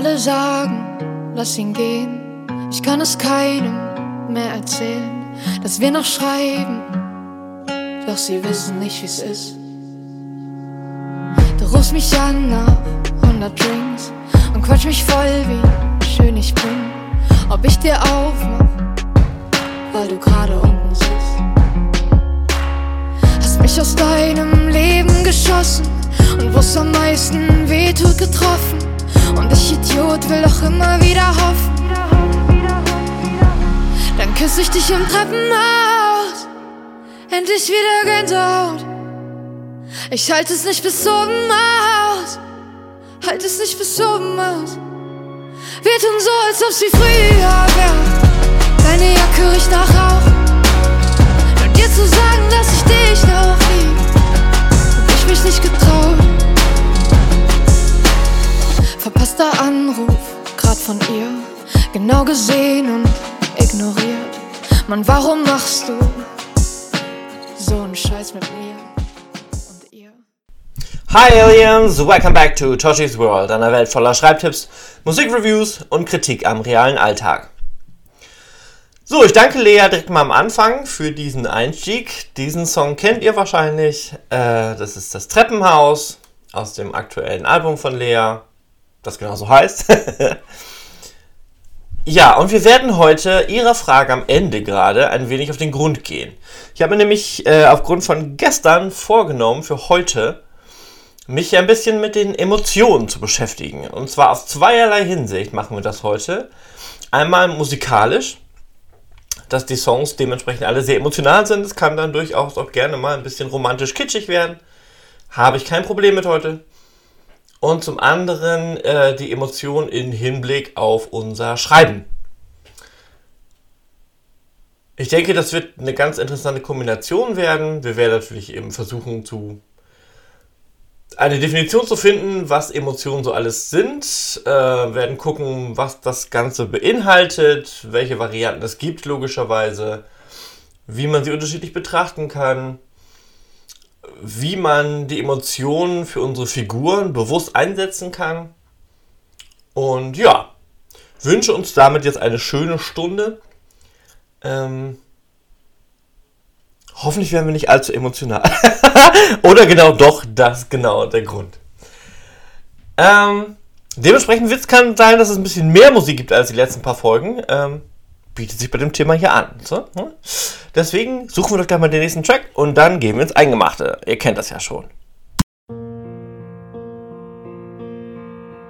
alle sagen, lass ihn gehen. Ich kann es keinem mehr erzählen, dass wir noch schreiben. Doch sie wissen nicht, wie's ist. Du rufst mich an nach 100 Drinks und quatsch mich voll, wie schön ich bin. Ob ich dir aufmach, weil du gerade unten sitzt. Hast mich aus deinem Leben geschossen und wo's am meisten wehtut getroffen. Und ich Idiot will doch immer wieder hoffen. Dann küsse ich dich im Treppenhaus. Endlich wieder Gänsehaut. Ich halte es nicht bis oben aus. Halt es nicht bis oben aus. Wir tun so, als ob sie früher wäre. Deine Jacke riecht nach Rauch. Und dir zu sagen, dass ich dich noch lieb, hab ich mich nicht getraut. Verpasster Anruf, grad von ihr. Genau gesehen und ignoriert. Mann, warum machst du so einen Scheiß mit mir? Hi Aliens, welcome back to Toshi's World, einer Welt voller Schreibtipps, Musikreviews und Kritik am realen Alltag. So, ich danke Lea direkt mal am Anfang für diesen Einstieg. Diesen Song kennt ihr wahrscheinlich. Äh, das ist das Treppenhaus aus dem aktuellen Album von Lea, das genauso heißt. Ja, und wir werden heute Ihrer Frage am Ende gerade ein wenig auf den Grund gehen. Ich habe mir nämlich äh, aufgrund von gestern vorgenommen, für heute mich ein bisschen mit den Emotionen zu beschäftigen. Und zwar auf zweierlei Hinsicht machen wir das heute. Einmal musikalisch, dass die Songs dementsprechend alle sehr emotional sind. Es kann dann durchaus auch gerne mal ein bisschen romantisch kitschig werden. Habe ich kein Problem mit heute und zum anderen äh, die Emotion in Hinblick auf unser Schreiben. Ich denke, das wird eine ganz interessante Kombination werden. Wir werden natürlich eben versuchen zu eine Definition zu finden, was Emotionen so alles sind, äh, werden gucken, was das Ganze beinhaltet, welche Varianten es gibt logischerweise, wie man sie unterschiedlich betrachten kann wie man die Emotionen für unsere Figuren bewusst einsetzen kann. Und ja, wünsche uns damit jetzt eine schöne Stunde. Ähm, hoffentlich werden wir nicht allzu emotional. Oder genau doch, das genau der Grund. Ähm, dementsprechend wird es sein, dass es ein bisschen mehr Musik gibt als die letzten paar Folgen. Ähm, bietet sich bei dem Thema hier an. So, ne? Deswegen suchen wir doch gleich mal den nächsten Track und dann gehen wir ins Eingemachte. Ihr kennt das ja schon.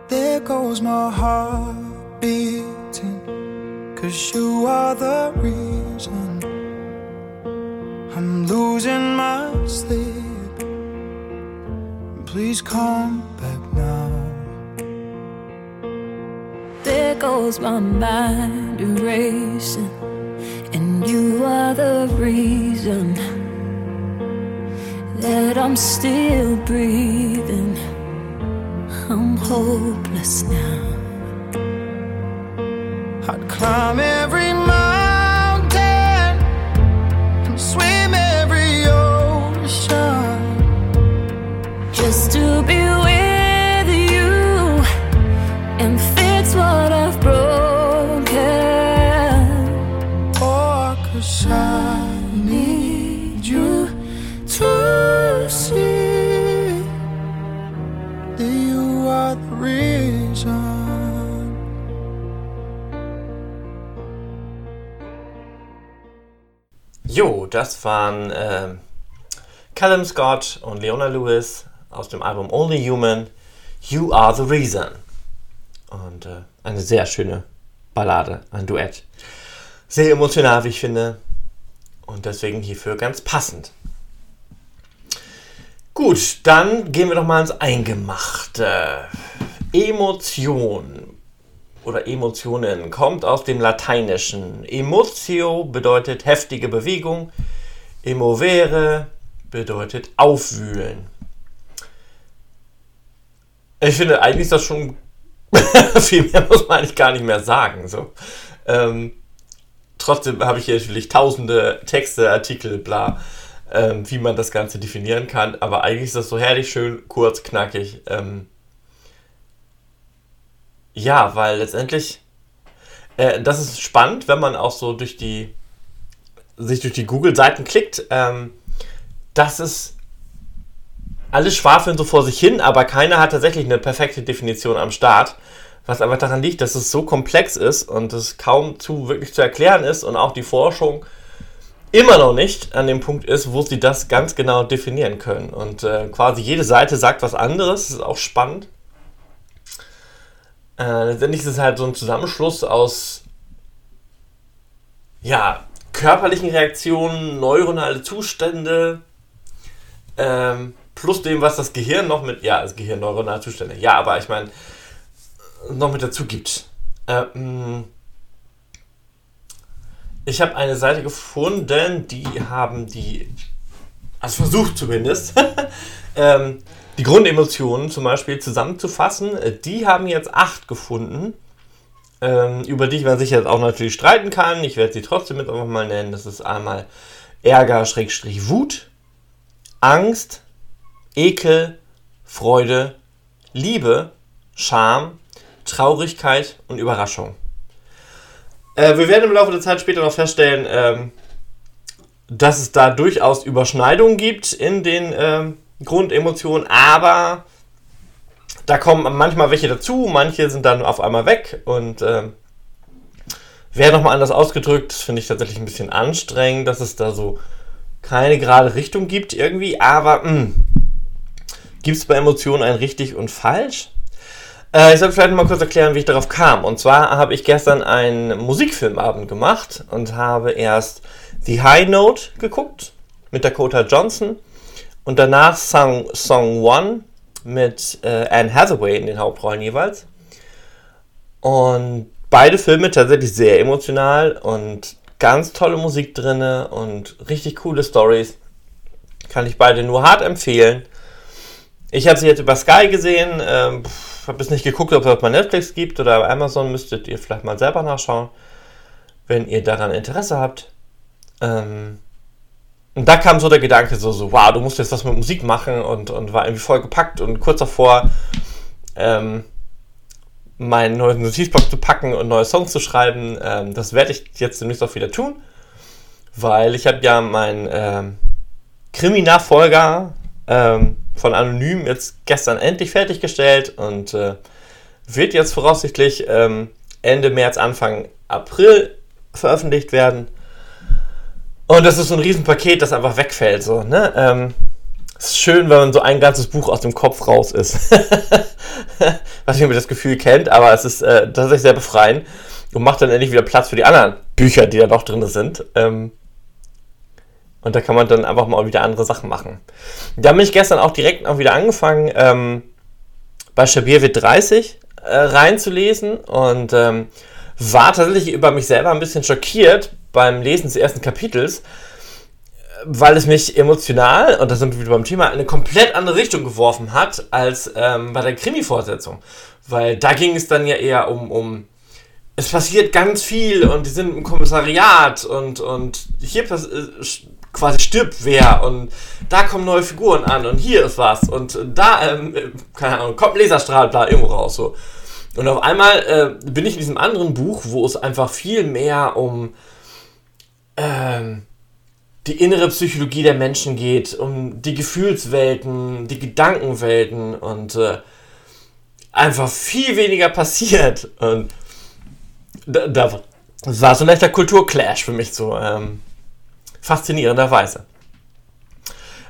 There goes my heart beating Cause you are the reason I'm losing my sleep Please come back now There goes my mind erasing, and you are the reason that I'm still breathing. I'm hopeless now. I'd climb every mountain Das waren äh, Callum Scott und Leona Lewis aus dem Album Only Human. You Are the Reason. Und äh, eine sehr schöne Ballade, ein Duett. Sehr emotional, wie ich finde. Und deswegen hierfür ganz passend. Gut, dann gehen wir doch mal ins Eingemachte. Emotion oder Emotionen kommt aus dem Lateinischen. Emotio bedeutet heftige Bewegung. Emovere bedeutet aufwühlen. Ich finde, eigentlich ist das schon viel mehr muss man eigentlich gar nicht mehr sagen. So. Ähm, trotzdem habe ich hier natürlich tausende Texte, Artikel, bla, ähm, wie man das Ganze definieren kann. Aber eigentlich ist das so herrlich schön, kurz, knackig. Ähm, ja, weil letztendlich, äh, das ist spannend, wenn man auch so durch die, sich durch die Google-Seiten klickt, ähm, dass es alle schwafeln so vor sich hin, aber keiner hat tatsächlich eine perfekte Definition am Start. Was aber daran liegt, dass es so komplex ist und es kaum zu wirklich zu erklären ist und auch die Forschung immer noch nicht an dem Punkt ist, wo sie das ganz genau definieren können. Und äh, quasi jede Seite sagt was anderes, das ist auch spannend. Äh, letztendlich ist es halt so ein Zusammenschluss aus ja, körperlichen Reaktionen, neuronale Zustände, ähm, plus dem, was das Gehirn noch mit, ja, das Gehirn neuronale Zustände, ja, aber ich meine, noch mit dazu gibt. Ähm, ich habe eine Seite gefunden, die haben die, also versucht zumindest, ähm, die Grundemotionen zum Beispiel zusammenzufassen. Die haben jetzt acht gefunden, ähm, über die man sich jetzt auch natürlich streiten kann. Ich werde sie trotzdem mit einfach mal nennen. Das ist einmal Ärger, Schrägstrich, Wut, Angst, Ekel, Freude, Liebe, Scham, Traurigkeit und Überraschung. Äh, wir werden im Laufe der Zeit später noch feststellen, ähm, dass es da durchaus Überschneidungen gibt in den ähm, Grundemotionen, aber da kommen manchmal welche dazu, manche sind dann auf einmal weg und ähm, wäre nochmal anders ausgedrückt, finde ich tatsächlich ein bisschen anstrengend, dass es da so keine gerade Richtung gibt irgendwie, aber hm, gibt es bei Emotionen ein richtig und falsch? Äh, ich sollte vielleicht mal kurz erklären, wie ich darauf kam. Und zwar habe ich gestern einen Musikfilmabend gemacht und habe erst The High Note geguckt mit Dakota Johnson und danach Song, Song One mit äh, Anne Hathaway in den Hauptrollen jeweils. Und beide Filme tatsächlich sehr emotional und ganz tolle Musik drin und richtig coole Stories. Kann ich beide nur hart empfehlen. Ich habe sie jetzt über Sky gesehen. Ähm, habe bis nicht geguckt, ob es bei Netflix gibt oder Amazon. Müsstet ihr vielleicht mal selber nachschauen, wenn ihr daran Interesse habt. Ähm, und da kam so der Gedanke, so, so, wow, du musst jetzt was mit Musik machen und, und war irgendwie voll gepackt und kurz davor, ähm, meinen neuen Notizblock zu packen und neue Songs zu schreiben. Ähm, das werde ich jetzt demnächst auch wieder tun, weil ich habe ja meinen ähm, Krimi-Nachfolger ähm, von Anonym jetzt gestern endlich fertiggestellt und äh, wird jetzt voraussichtlich ähm, Ende März, Anfang April veröffentlicht werden. Und das ist so ein Riesenpaket, das einfach wegfällt. So, ne? Ähm, ist schön, wenn man so ein ganzes Buch aus dem Kopf raus ist. Was ich mir das Gefühl kennt, aber es ist äh, tatsächlich sehr befreiend und macht dann endlich wieder Platz für die anderen Bücher, die da noch drin sind. Ähm, und da kann man dann einfach mal wieder andere Sachen machen. Da bin ich gestern auch direkt auch wieder angefangen, ähm, bei Shabir wird 30 äh, reinzulesen und ähm, war tatsächlich über mich selber ein bisschen schockiert beim Lesen des ersten Kapitels, weil es mich emotional, und da sind wir wieder beim Thema, eine komplett andere Richtung geworfen hat als ähm, bei der Krimi-Fortsetzung. Weil da ging es dann ja eher um, um es passiert ganz viel und die sind im Kommissariat und, und hier äh, quasi stirbt wer und da kommen neue Figuren an und hier ist was und da, ähm, keine Ahnung, kommt Laserstrahl da irgendwo raus. So. Und auf einmal äh, bin ich in diesem anderen Buch, wo es einfach viel mehr um ähm, die innere Psychologie der Menschen geht, um die Gefühlswelten, die Gedankenwelten und äh, einfach viel weniger passiert. Und da, da war so ein leichter Kulturclash für mich so. Ähm, faszinierenderweise.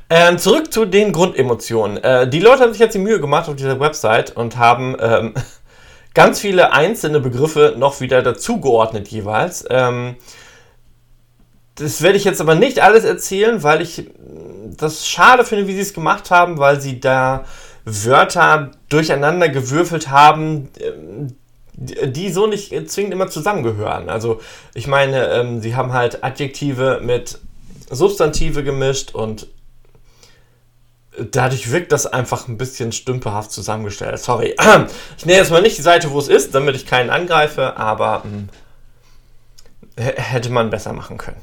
Ähm, zurück zu den Grundemotionen. Äh, die Leute haben sich jetzt die Mühe gemacht auf dieser Website und haben ähm, ganz viele einzelne Begriffe noch wieder dazugeordnet jeweils. Ähm, das werde ich jetzt aber nicht alles erzählen, weil ich das schade finde, wie sie es gemacht haben, weil sie da Wörter durcheinander gewürfelt haben, ähm, die so nicht zwingend immer zusammengehören. Also ich meine, ähm, sie haben halt Adjektive mit Substantive gemischt und dadurch wirkt das einfach ein bisschen stümperhaft zusammengestellt. Sorry. Ich nehme jetzt mal nicht die Seite, wo es ist, damit ich keinen angreife, aber mh, hm, hätte man besser machen können.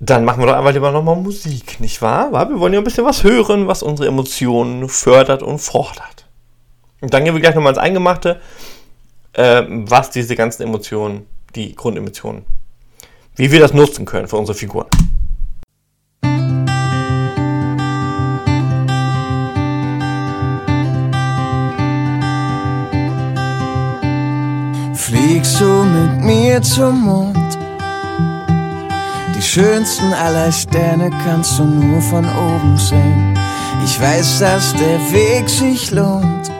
Dann machen wir doch einfach lieber nochmal Musik, nicht wahr? Wir wollen ja ein bisschen was hören, was unsere Emotionen fördert und fordert. Und dann gehen wir gleich nochmal ins Eingemachte, äh, was diese ganzen Emotionen, die Grundemotionen, wie wir das nutzen können für unsere Figuren. Fliegst du mit mir zum Mond? Die schönsten aller Sterne kannst du nur von oben sehen. Ich weiß, dass der Weg sich lohnt.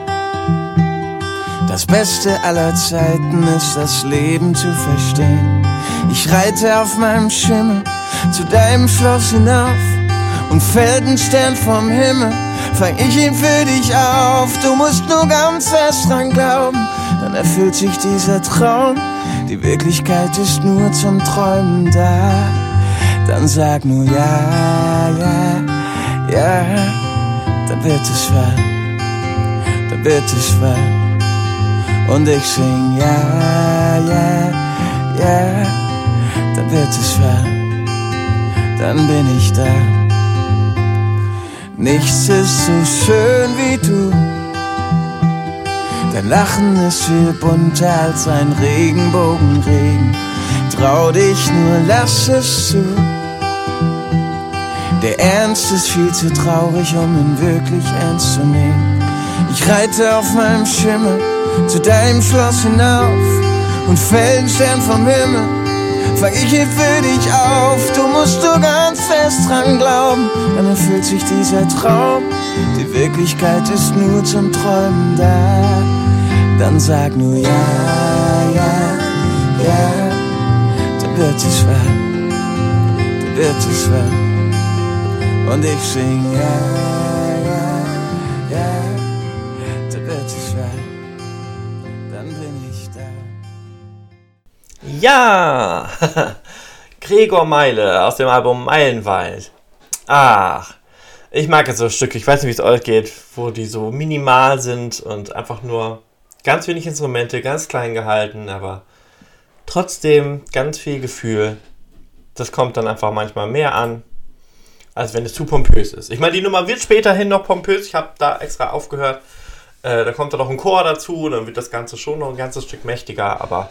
Das Beste aller Zeiten ist das Leben zu verstehen. Ich reite auf meinem Schimmel zu deinem Schloss hinauf und fällt ein Stern vom Himmel. Fang ich ihn für dich auf, du musst nur ganz fest dran glauben, dann erfüllt sich dieser Traum. Die Wirklichkeit ist nur zum Träumen da. Dann sag nur ja, ja, ja, dann wird es wahr, dann wird es wahr. Und ich sing ja, ja, ja, dann wird es wahr, dann bin ich da. Nichts ist so schön wie du. Dein Lachen ist viel bunter als ein Regenbogenregen. Trau dich nur, lass es zu. Der Ernst ist viel zu traurig, um ihn wirklich ernst zu nehmen. Ich reite auf meinem Schimmel zu deinem Schloss hinauf und fällt ein Stern vom Himmel. Fang ich hier für dich auf, du musst nur ganz fest dran glauben, dann erfüllt sich dieser Traum. Die Wirklichkeit ist nur zum Träumen da. Dann sag nur ja, ja, ja, dann wird es wahr, dann wird es wahr. Und ich sing ja, ja, ja, dann wird es wahr, dann bin ich da. Ja! Gregor Meile aus dem Album Meilenwald. Ach, ich mag jetzt so Stücke, ich weiß nicht, wie es euch geht, wo die so minimal sind und einfach nur ganz wenig Instrumente, ganz klein gehalten, aber trotzdem ganz viel Gefühl. Das kommt dann einfach manchmal mehr an, als wenn es zu pompös ist. Ich meine, die Nummer wird späterhin noch pompös, ich habe da extra aufgehört. Äh, da kommt dann noch ein Chor dazu, dann wird das Ganze schon noch ein ganzes Stück mächtiger, aber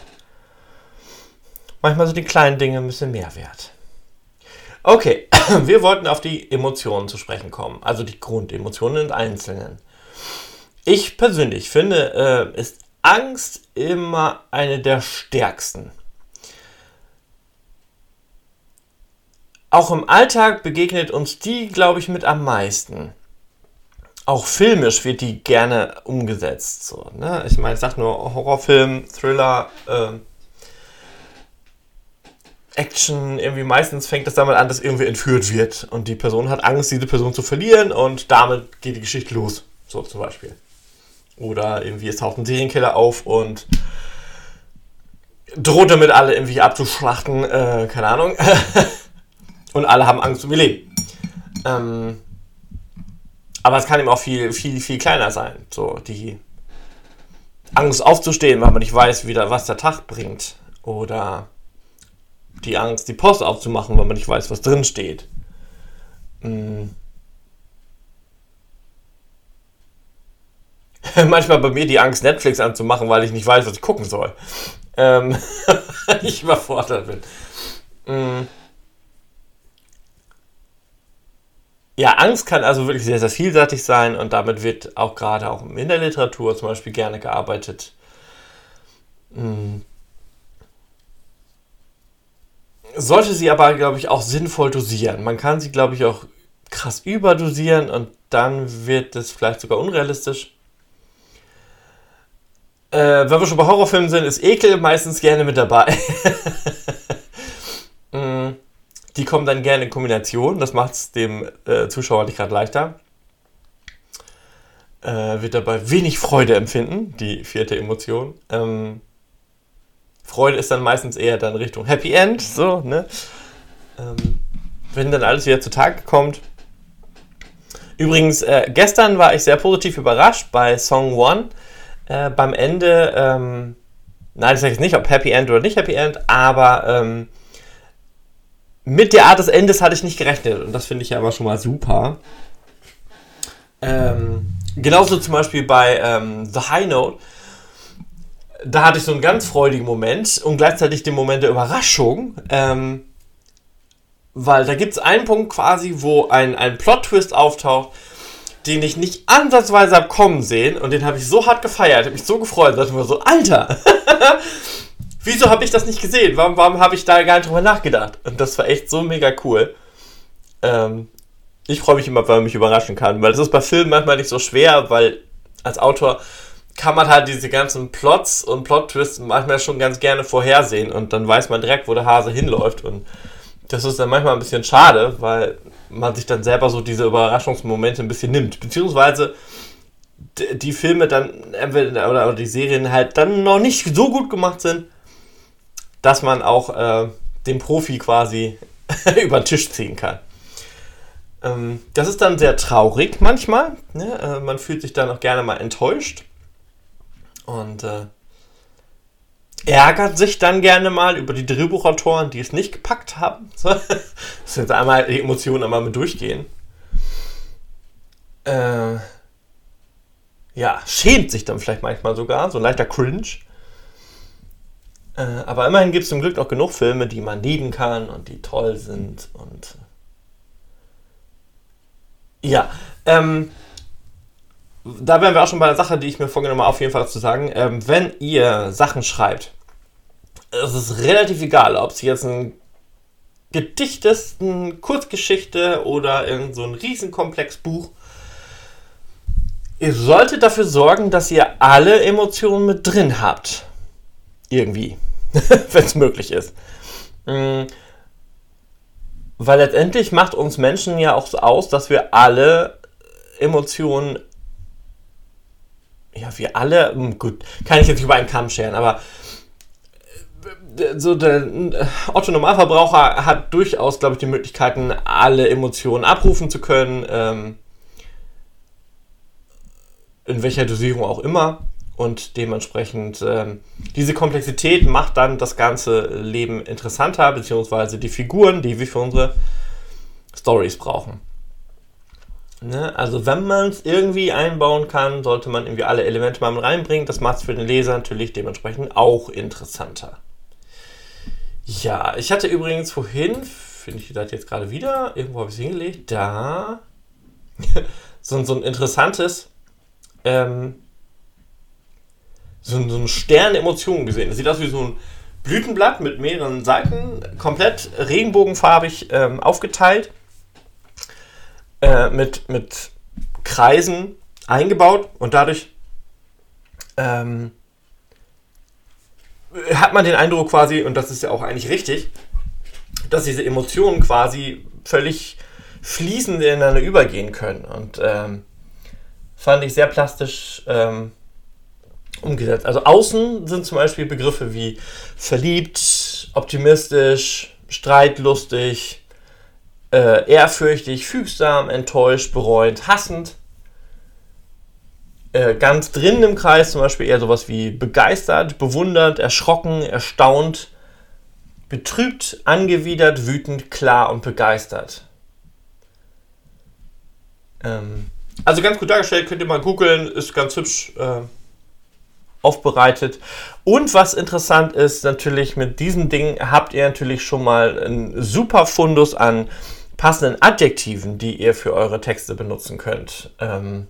manchmal sind die kleinen Dinge ein bisschen mehr wert. Okay, wir wollten auf die Emotionen zu sprechen kommen, also die Grundemotionen in Einzelnen. Ich persönlich finde, äh, ist Angst immer eine der stärksten. Auch im Alltag begegnet uns die, glaube ich, mit am meisten. Auch filmisch wird die gerne umgesetzt. So, ne? Ich meine, ich sag nur Horrorfilm, Thriller, äh, Action, irgendwie meistens fängt es damit an, dass irgendwie entführt wird und die Person hat Angst, diese Person zu verlieren und damit geht die Geschichte los. So zum Beispiel. Oder irgendwie es taucht ein Serienkiller auf und droht damit alle irgendwie abzuschlachten, äh, keine Ahnung. und alle haben Angst um ihr Leben. Ähm, aber es kann eben auch viel, viel, viel kleiner sein. So, die Angst aufzustehen, weil man nicht weiß, wieder was der Tag bringt. Oder die Angst, die Post aufzumachen, weil man nicht weiß, was drin steht. Hm. Manchmal bei mir die Angst, Netflix anzumachen, weil ich nicht weiß, was ich gucken soll. Ähm, ich überfordert bin. Hm. Ja, Angst kann also wirklich sehr, sehr vielseitig sein und damit wird auch gerade auch in der Literatur zum Beispiel gerne gearbeitet. Hm sollte sie aber, glaube ich, auch sinnvoll dosieren. Man kann sie, glaube ich, auch krass überdosieren und dann wird es vielleicht sogar unrealistisch. Äh, wenn wir schon bei Horrorfilmen sind, ist Ekel meistens gerne mit dabei. Die kommen dann gerne in Kombination. Das macht es dem äh, Zuschauer nicht gerade leichter. Äh, wird dabei wenig Freude empfinden, die vierte Emotion. Ähm, Freude ist dann meistens eher dann Richtung Happy End, so, ne? Ähm, wenn dann alles wieder zutage kommt. Übrigens, äh, gestern war ich sehr positiv überrascht bei Song One. Äh, beim Ende, ähm, nein, ich sage jetzt nicht, ob Happy End oder nicht Happy End, aber ähm, mit der Art des Endes hatte ich nicht gerechnet und das finde ich ja aber schon mal super. Ähm, genauso zum Beispiel bei ähm, The High Note. Da hatte ich so einen ganz freudigen Moment und gleichzeitig den Moment der Überraschung. Ähm, weil da gibt es einen Punkt quasi, wo ein, ein Plot-Twist auftaucht, den ich nicht ansatzweise habe kommen sehen und den habe ich so hart gefeiert, habe mich so gefreut, dass ich mir so, Alter, wieso habe ich das nicht gesehen? Warum, warum habe ich da gar nicht drüber nachgedacht? Und das war echt so mega cool. Ähm, ich freue mich immer, wenn man mich überraschen kann, weil das ist bei Filmen manchmal nicht so schwer, weil als Autor kann man halt diese ganzen Plots und Plot-Twists manchmal schon ganz gerne vorhersehen und dann weiß man direkt, wo der Hase hinläuft und das ist dann manchmal ein bisschen schade, weil man sich dann selber so diese Überraschungsmomente ein bisschen nimmt. Beziehungsweise die Filme dann entweder oder, die Serien halt dann noch nicht so gut gemacht sind, dass man auch äh, den Profi quasi über den Tisch ziehen kann. Ähm, das ist dann sehr traurig manchmal. Ne? Äh, man fühlt sich dann auch gerne mal enttäuscht. Und äh, ärgert sich dann gerne mal über die Drehbuchautoren, die es nicht gepackt haben. das jetzt einmal die Emotionen einmal mit durchgehen. Äh, ja, schämt sich dann vielleicht manchmal sogar, so ein leichter Cringe. Äh, aber immerhin gibt es zum Glück auch genug Filme, die man lieben kann und die toll sind und ja, ähm, da wären wir auch schon bei der Sache, die ich mir vorgenommen habe, auf jeden Fall zu sagen. Ähm, wenn ihr Sachen schreibt, es ist relativ egal, ob es jetzt ein Gedicht ist, eine Kurzgeschichte oder irgend so ein Riesenkomplexbuch. Ihr solltet dafür sorgen, dass ihr alle Emotionen mit drin habt. Irgendwie. wenn es möglich ist. Mhm. Weil letztendlich macht uns Menschen ja auch so aus, dass wir alle Emotionen ja, wir alle, hm, gut, kann ich jetzt nicht über einen Kamm scheren, aber äh, so der äh, Otto Normalverbraucher hat durchaus, glaube ich, die Möglichkeiten, alle Emotionen abrufen zu können, ähm, in welcher Dosierung auch immer. Und dementsprechend ähm, diese Komplexität macht dann das ganze Leben interessanter, beziehungsweise die Figuren, die wir für unsere Stories brauchen. Ne? Also wenn man es irgendwie einbauen kann, sollte man irgendwie alle Elemente mal mit reinbringen. Das macht es für den Leser natürlich dementsprechend auch interessanter. Ja, ich hatte übrigens vorhin, finde ich das jetzt gerade wieder, irgendwo habe ich es hingelegt, da so, so ein interessantes, ähm, so, so ein Stern Emotionen gesehen. Das sieht aus wie so ein Blütenblatt mit mehreren Seiten, komplett regenbogenfarbig ähm, aufgeteilt äh, mit, mit Kreisen eingebaut und dadurch ähm, hat man den Eindruck quasi, und das ist ja auch eigentlich richtig, dass diese Emotionen quasi völlig fließend ineinander übergehen können. Und ähm, fand ich sehr plastisch ähm, umgesetzt. Also außen sind zum Beispiel Begriffe wie verliebt, optimistisch, streitlustig, äh, ehrfürchtig, fügsam, enttäuscht, bereuend, hassend. Äh, ganz drinnen im Kreis zum Beispiel eher sowas wie begeistert, bewundert, erschrocken, erstaunt, betrübt, angewidert, wütend, klar und begeistert. Ähm, also ganz gut dargestellt, könnt ihr mal googeln, ist ganz hübsch äh, aufbereitet. Und was interessant ist, natürlich mit diesem Ding habt ihr natürlich schon mal einen super Fundus an passenden Adjektiven, die ihr für eure Texte benutzen könnt. Ähm,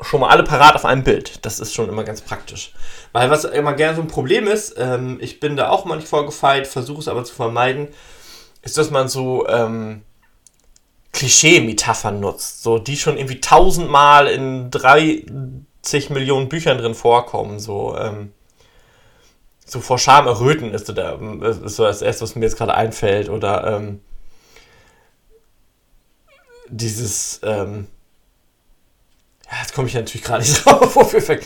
schon mal alle parat auf einem Bild. Das ist schon immer ganz praktisch. Weil was immer gerne so ein Problem ist, ähm, ich bin da auch manchmal vorgefeilt, versuche es aber zu vermeiden, ist, dass man so ähm, Klischee-Metaphern nutzt. So, die schon irgendwie tausendmal in 30 Millionen Büchern drin vorkommen. So, ähm, so vor Scham erröten ist, da, ist so das erste, was mir jetzt gerade einfällt. Oder ähm, dieses, ähm, ja, jetzt komme ich natürlich gerade nicht drauf, wofür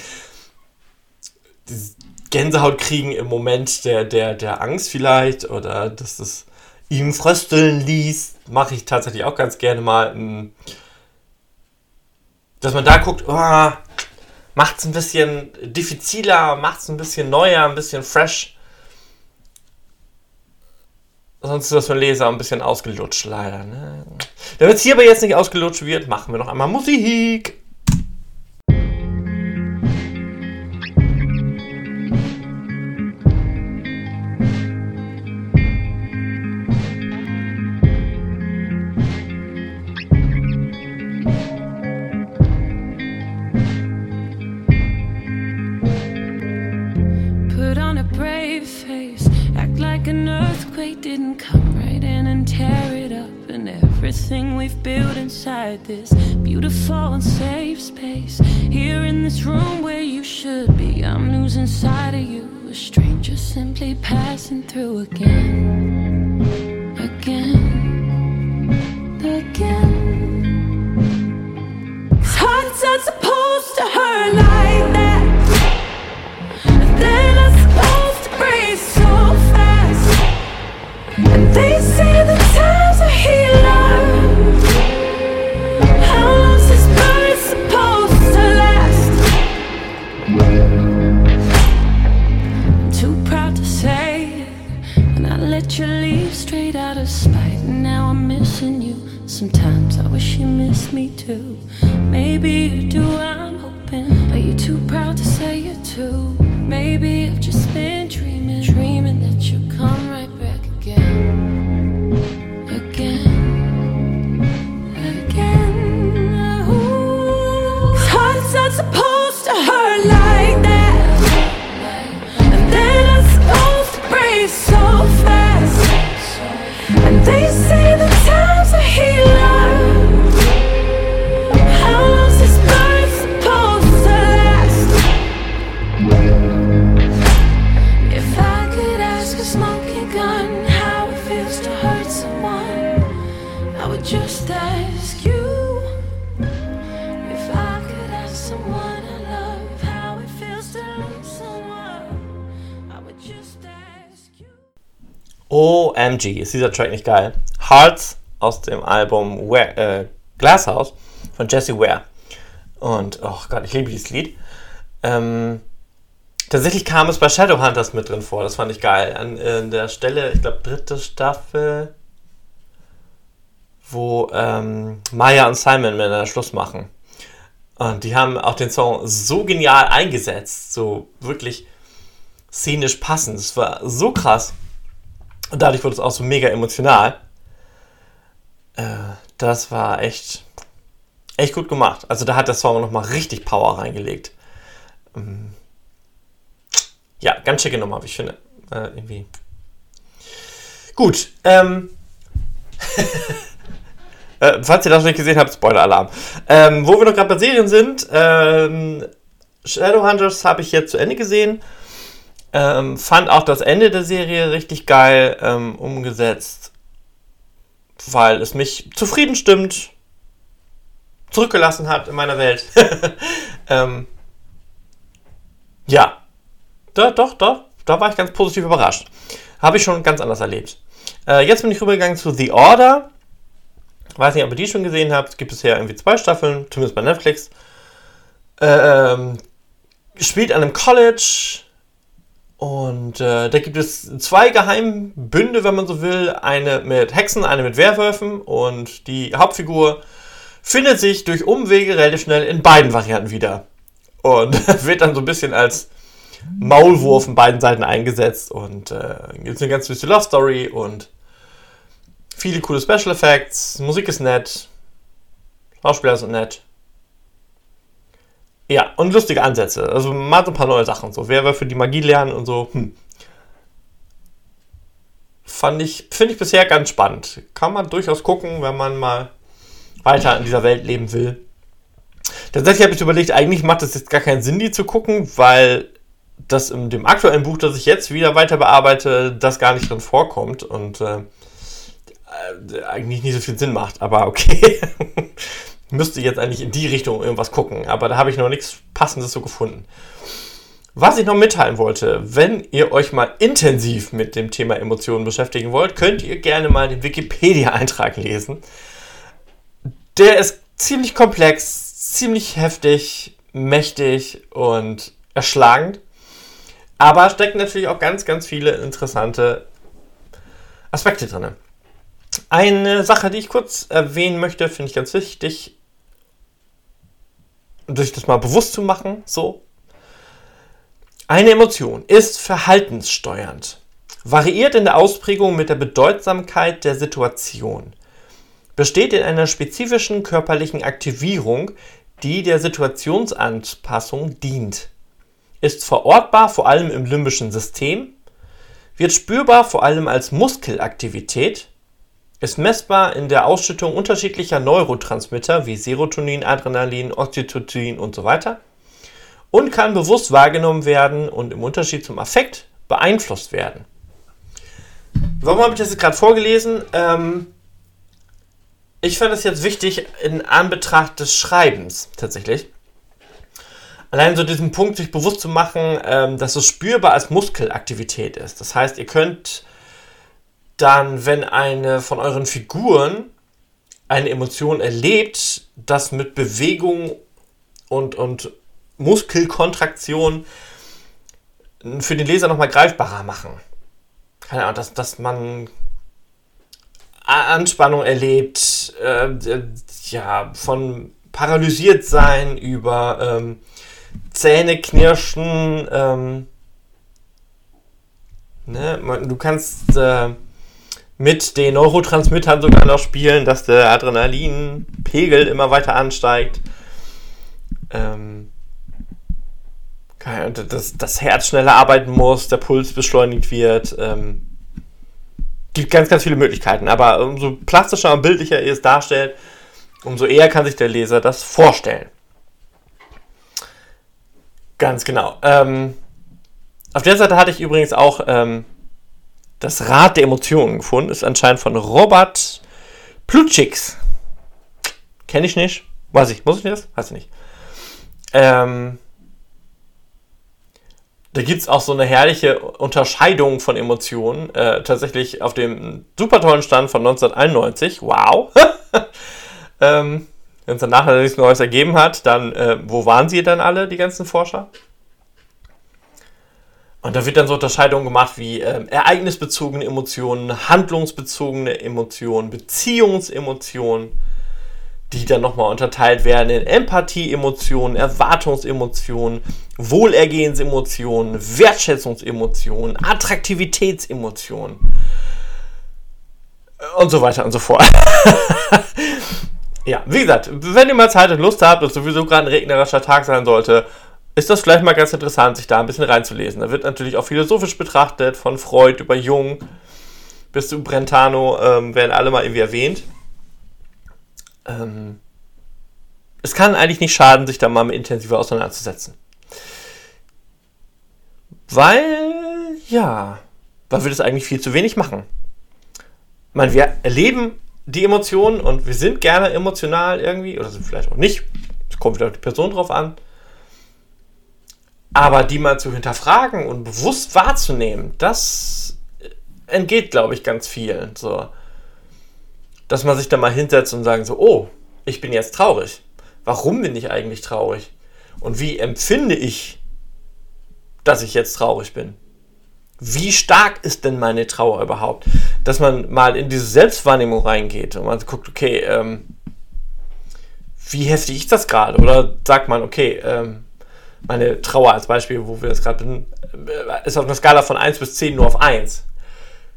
dieses Gänsehaut kriegen im Moment der, der, der Angst vielleicht oder dass es ihm frösteln ließ, mache ich tatsächlich auch ganz gerne mal. Dass man da guckt, oh, macht es ein bisschen diffiziler, macht es ein bisschen neuer, ein bisschen fresh. Sonst ist das für den Leser ein bisschen ausgelutscht, leider. Ne? Damit es hier aber jetzt nicht ausgelutscht wird, machen wir noch einmal Musik. Inside this beautiful and safe space. Here in this room where you should be, I'm losing sight of you. A stranger simply passing through again, OMG, ist dieser Track nicht geil? Hearts aus dem Album Ware, äh, Glasshouse von Jesse Ware. Und, oh Gott, ich liebe dieses Lied. Ähm, tatsächlich kam es bei Shadowhunters mit drin vor, das fand ich geil. An äh, der Stelle, ich glaube, dritte Staffel, wo ähm, Maya und Simon miteinander Schluss machen. Und die haben auch den Song so genial eingesetzt, so wirklich szenisch passend. Es war so krass. Und dadurch wurde es auch so mega emotional. Äh, das war echt, echt gut gemacht. Also da hat der Song nochmal richtig Power reingelegt. Ähm, ja, ganz schicke Nummer, wie ich finde. Äh, irgendwie. Gut. Ähm. äh, falls ihr das nicht gesehen habt, Spoiler-Alarm. Ähm, wo wir noch gerade bei Serien sind, ähm, Shadowhunters habe ich jetzt zu Ende gesehen. Ähm, fand auch das Ende der Serie richtig geil ähm, umgesetzt, weil es mich zufrieden stimmt, zurückgelassen hat in meiner Welt. ähm, ja, da, doch, doch, da war ich ganz positiv überrascht. Habe ich schon ganz anders erlebt. Äh, jetzt bin ich rübergegangen zu The Order. Weiß nicht, ob ihr die schon gesehen habt. Gibt es ja irgendwie zwei Staffeln, zumindest bei Netflix. Ähm, spielt an einem College und äh, da gibt es zwei Geheimbünde, wenn man so will. Eine mit Hexen, eine mit Werwölfen. Und die Hauptfigur findet sich durch Umwege relativ schnell in beiden Varianten wieder. Und wird dann so ein bisschen als Maulwurf von beiden Seiten eingesetzt. Und äh, gibt es eine ganz süße Love Story und viele coole Special Effects. Musik ist nett. Schauspieler sind nett. Ja, und lustige Ansätze. Also mal so ein paar neue Sachen. So, wer für die Magie lernen und so. Hm. Fand ich, finde ich bisher ganz spannend. Kann man durchaus gucken, wenn man mal weiter in dieser Welt leben will. Tatsächlich habe ich überlegt, eigentlich macht es jetzt gar keinen Sinn, die zu gucken, weil das in dem aktuellen Buch, das ich jetzt wieder weiter bearbeite, das gar nicht drin vorkommt und äh, äh eigentlich nicht so viel Sinn macht. Aber okay. müsste jetzt eigentlich in die Richtung irgendwas gucken, aber da habe ich noch nichts Passendes so gefunden. Was ich noch mitteilen wollte, wenn ihr euch mal intensiv mit dem Thema Emotionen beschäftigen wollt, könnt ihr gerne mal den Wikipedia-Eintrag lesen. Der ist ziemlich komplex, ziemlich heftig, mächtig und erschlagend. Aber steckt natürlich auch ganz, ganz viele interessante Aspekte drin. Eine Sache, die ich kurz erwähnen möchte, finde ich ganz wichtig, sich das mal bewusst zu machen. So, eine Emotion ist verhaltenssteuernd, variiert in der Ausprägung mit der Bedeutsamkeit der Situation, besteht in einer spezifischen körperlichen Aktivierung, die der Situationsanpassung dient, ist verortbar vor allem im limbischen System, wird spürbar vor allem als Muskelaktivität, ist messbar in der Ausschüttung unterschiedlicher Neurotransmitter wie Serotonin, Adrenalin, Oxytocin und so weiter und kann bewusst wahrgenommen werden und im Unterschied zum Affekt beeinflusst werden. Warum habe ich das jetzt gerade vorgelesen? Ähm, ich fand es jetzt wichtig in Anbetracht des Schreibens tatsächlich. Allein so diesen Punkt sich bewusst zu machen, ähm, dass es spürbar als Muskelaktivität ist. Das heißt, ihr könnt dann, wenn eine von euren Figuren eine Emotion erlebt, das mit Bewegung und, und Muskelkontraktion für den Leser nochmal greifbarer machen. Keine Ahnung, dass, dass man Anspannung erlebt, äh, ja, von paralysiert sein über ähm, Zähne knirschen. Ähm, ne? Du kannst äh, mit den Neurotransmittern sogar noch spielen, dass der Adrenalinpegel immer weiter ansteigt. Ähm, dass das Herz schneller arbeiten muss, der Puls beschleunigt wird. Ähm, gibt ganz, ganz viele Möglichkeiten. Aber umso plastischer und bildlicher ihr es darstellt, umso eher kann sich der Leser das vorstellen. Ganz genau. Ähm, auf der Seite hatte ich übrigens auch ähm, das Rad der Emotionen gefunden. Ist anscheinend von Robert Plutschix. Kenne ich nicht. Weiß ich. Muss ich das? Weiß ich nicht. Ähm, da gibt es auch so eine herrliche Unterscheidung von Emotionen. Äh, tatsächlich auf dem super tollen Stand von 1991. Wow! ähm, Wenn es danach nichts Neues ergeben hat, dann äh, wo waren sie dann alle, die ganzen Forscher? Und da wird dann so Unterscheidungen gemacht wie äh, ereignisbezogene Emotionen, handlungsbezogene Emotionen, Beziehungsemotionen, die dann nochmal unterteilt werden in Empathie-Emotionen, Erwartungsemotionen, Wohlergehensemotionen, Wertschätzungsemotionen, Attraktivitätsemotionen und so weiter und so fort. ja, wie gesagt, wenn ihr mal Zeit und Lust habt und sowieso gerade ein regnerischer Tag sein sollte, ist das vielleicht mal ganz interessant, sich da ein bisschen reinzulesen. Da wird natürlich auch philosophisch betrachtet, von Freud über Jung bis zu Brentano ähm, werden alle mal irgendwie erwähnt. Ähm, es kann eigentlich nicht schaden, sich da mal intensiver auseinanderzusetzen. Weil, ja, weil wir das eigentlich viel zu wenig machen. Ich meine, wir erleben die Emotionen und wir sind gerne emotional irgendwie, oder sind vielleicht auch nicht. Es kommt wieder auf die Person drauf an. Aber die mal zu hinterfragen und bewusst wahrzunehmen, das entgeht, glaube ich, ganz vielen. So. Dass man sich da mal hinsetzt und sagt so, oh, ich bin jetzt traurig. Warum bin ich eigentlich traurig? Und wie empfinde ich, dass ich jetzt traurig bin? Wie stark ist denn meine Trauer überhaupt? Dass man mal in diese Selbstwahrnehmung reingeht und man guckt, okay, ähm, wie heftig ist das gerade? Oder sagt man, okay, ähm, meine Trauer als Beispiel, wo wir das gerade bin, äh, ist auf einer Skala von 1 bis 10 nur auf 1.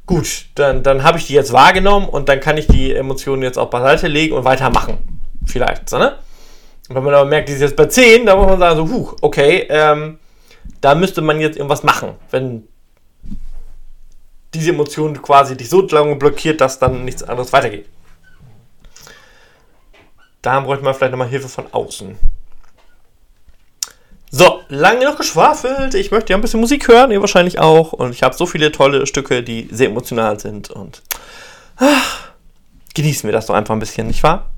Gut, dann, dann habe ich die jetzt wahrgenommen und dann kann ich die Emotionen jetzt auch beiseite legen und weitermachen. Vielleicht, so, ne? Und wenn man aber merkt, die ist jetzt bei 10, dann muss man sagen, so, huch, okay, ähm, da müsste man jetzt irgendwas machen, wenn diese Emotion quasi dich so lange blockiert, dass dann nichts anderes weitergeht. Da bräuchte man vielleicht nochmal Hilfe von außen. So, lange noch geschwafelt. Ich möchte ja ein bisschen Musik hören, ihr wahrscheinlich auch. Und ich habe so viele tolle Stücke, die sehr emotional sind. Und ach, genießen wir das doch einfach ein bisschen, nicht wahr?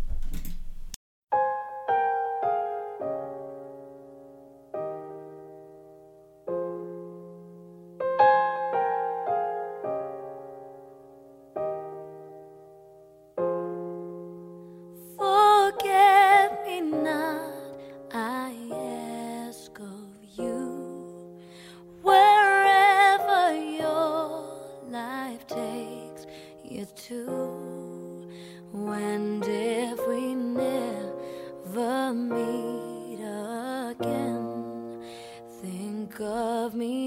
Of me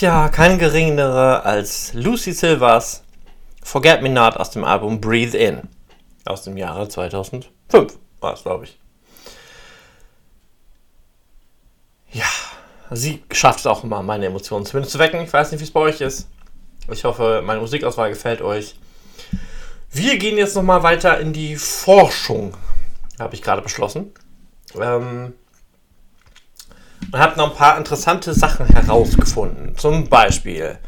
ja, kein geringerer als Lucy Silvers Forget Me Not aus dem Album Breathe In aus dem Jahre 2005 war es, glaube ich. Ja, sie schafft es auch immer, meine Emotionen zumindest zu wecken. Ich weiß nicht, wie es bei euch ist. Ich hoffe, meine Musikauswahl gefällt euch. Wir gehen jetzt nochmal weiter in die Forschung, habe ich gerade beschlossen. Ähm, und habe noch ein paar interessante Sachen herausgefunden. Zum Beispiel,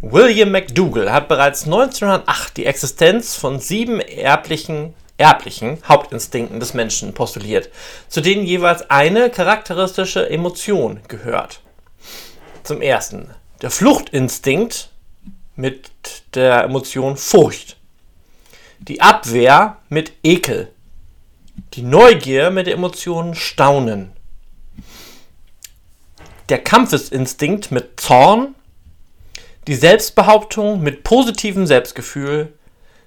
William McDougall hat bereits 1908 die Existenz von sieben erblichen, erblichen Hauptinstinkten des Menschen postuliert, zu denen jeweils eine charakteristische Emotion gehört. Zum ersten, der Fluchtinstinkt mit der Emotion Furcht. Die Abwehr mit Ekel. Die Neugier mit der Emotion Staunen der Kampfesinstinkt mit Zorn, die Selbstbehauptung mit positivem Selbstgefühl,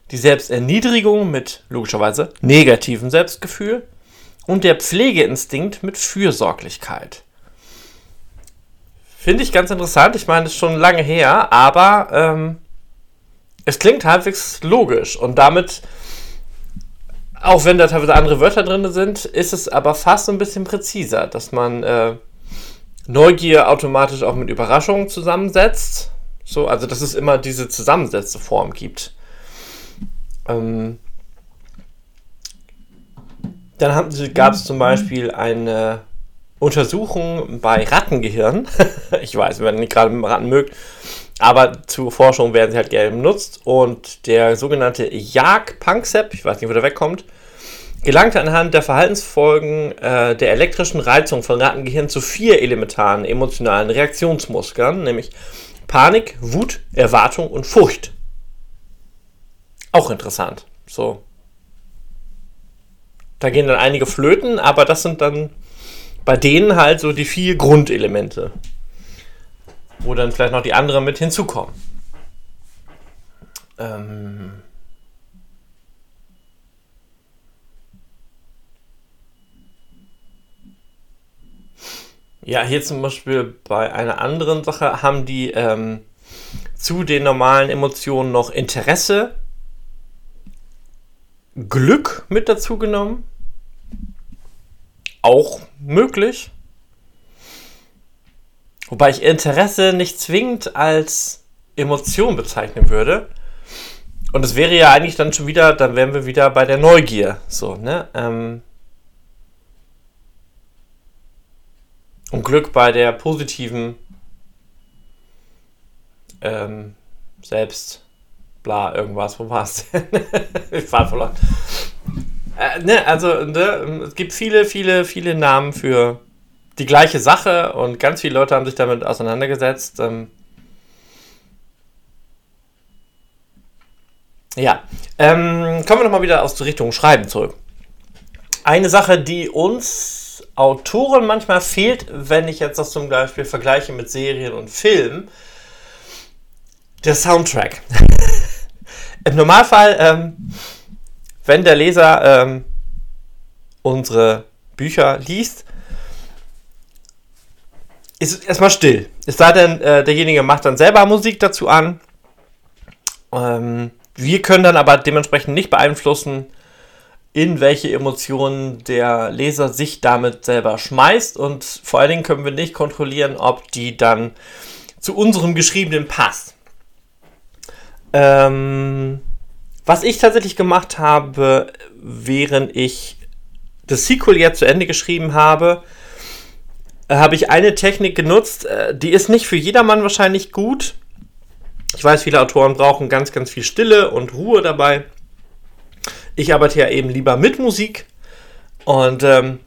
die Selbsterniedrigung mit logischerweise negativem Selbstgefühl und der Pflegeinstinkt mit Fürsorglichkeit. Finde ich ganz interessant. Ich meine, es ist schon lange her, aber ähm, es klingt halbwegs logisch und damit, auch wenn da teilweise andere Wörter drin sind, ist es aber fast so ein bisschen präziser, dass man äh, Neugier automatisch auch mit Überraschung zusammensetzt. So, also dass es immer diese zusammensetzte Form gibt. Ähm, dann gab es zum Beispiel eine Untersuchung bei Rattengehirn. ich weiß, wenn ihr nicht gerade Ratten mögt, aber zur Forschung werden sie halt gerne benutzt. Und der sogenannte Jag-Panksepp, ich weiß nicht, wo der wegkommt, gelangte anhand der Verhaltensfolgen äh, der elektrischen Reizung von Rattengehirn zu vier elementaren emotionalen Reaktionsmustern, nämlich Panik, Wut, Erwartung und Furcht. Auch interessant. So. Da gehen dann einige flöten, aber das sind dann bei denen halt so die vier Grundelemente. Wo dann vielleicht noch die anderen mit hinzukommen. Ähm. Ja, hier zum Beispiel bei einer anderen Sache haben die ähm, zu den normalen Emotionen noch Interesse, Glück mit dazu genommen. Auch möglich. Wobei ich Interesse nicht zwingend als Emotion bezeichnen würde. Und es wäre ja eigentlich dann schon wieder, dann wären wir wieder bei der Neugier. So, ne? Ähm, Und Glück bei der positiven ähm, Selbst, bla, irgendwas, wo war es denn? ich war verloren. Äh, ne, also, ne, es gibt viele, viele, viele Namen für die gleiche Sache und ganz viele Leute haben sich damit auseinandergesetzt. Ähm, Ja, ähm, kommen wir nochmal wieder aus der Richtung Schreiben zurück. Eine Sache, die uns Autoren manchmal fehlt, wenn ich jetzt das zum Beispiel vergleiche mit Serien und Filmen, der Soundtrack. Im Normalfall, ähm, wenn der Leser ähm, unsere Bücher liest, ist es erstmal still. Es sei denn, äh, derjenige macht dann selber Musik dazu an. Ähm, wir können dann aber dementsprechend nicht beeinflussen, in welche Emotionen der Leser sich damit selber schmeißt. Und vor allen Dingen können wir nicht kontrollieren, ob die dann zu unserem Geschriebenen passt. Ähm, was ich tatsächlich gemacht habe, während ich das Sequel jetzt zu Ende geschrieben habe, habe ich eine Technik genutzt, äh, die ist nicht für jedermann wahrscheinlich gut. Ich weiß, viele Autoren brauchen ganz, ganz viel Stille und Ruhe dabei. Ich arbeite ja eben lieber mit Musik und ähm,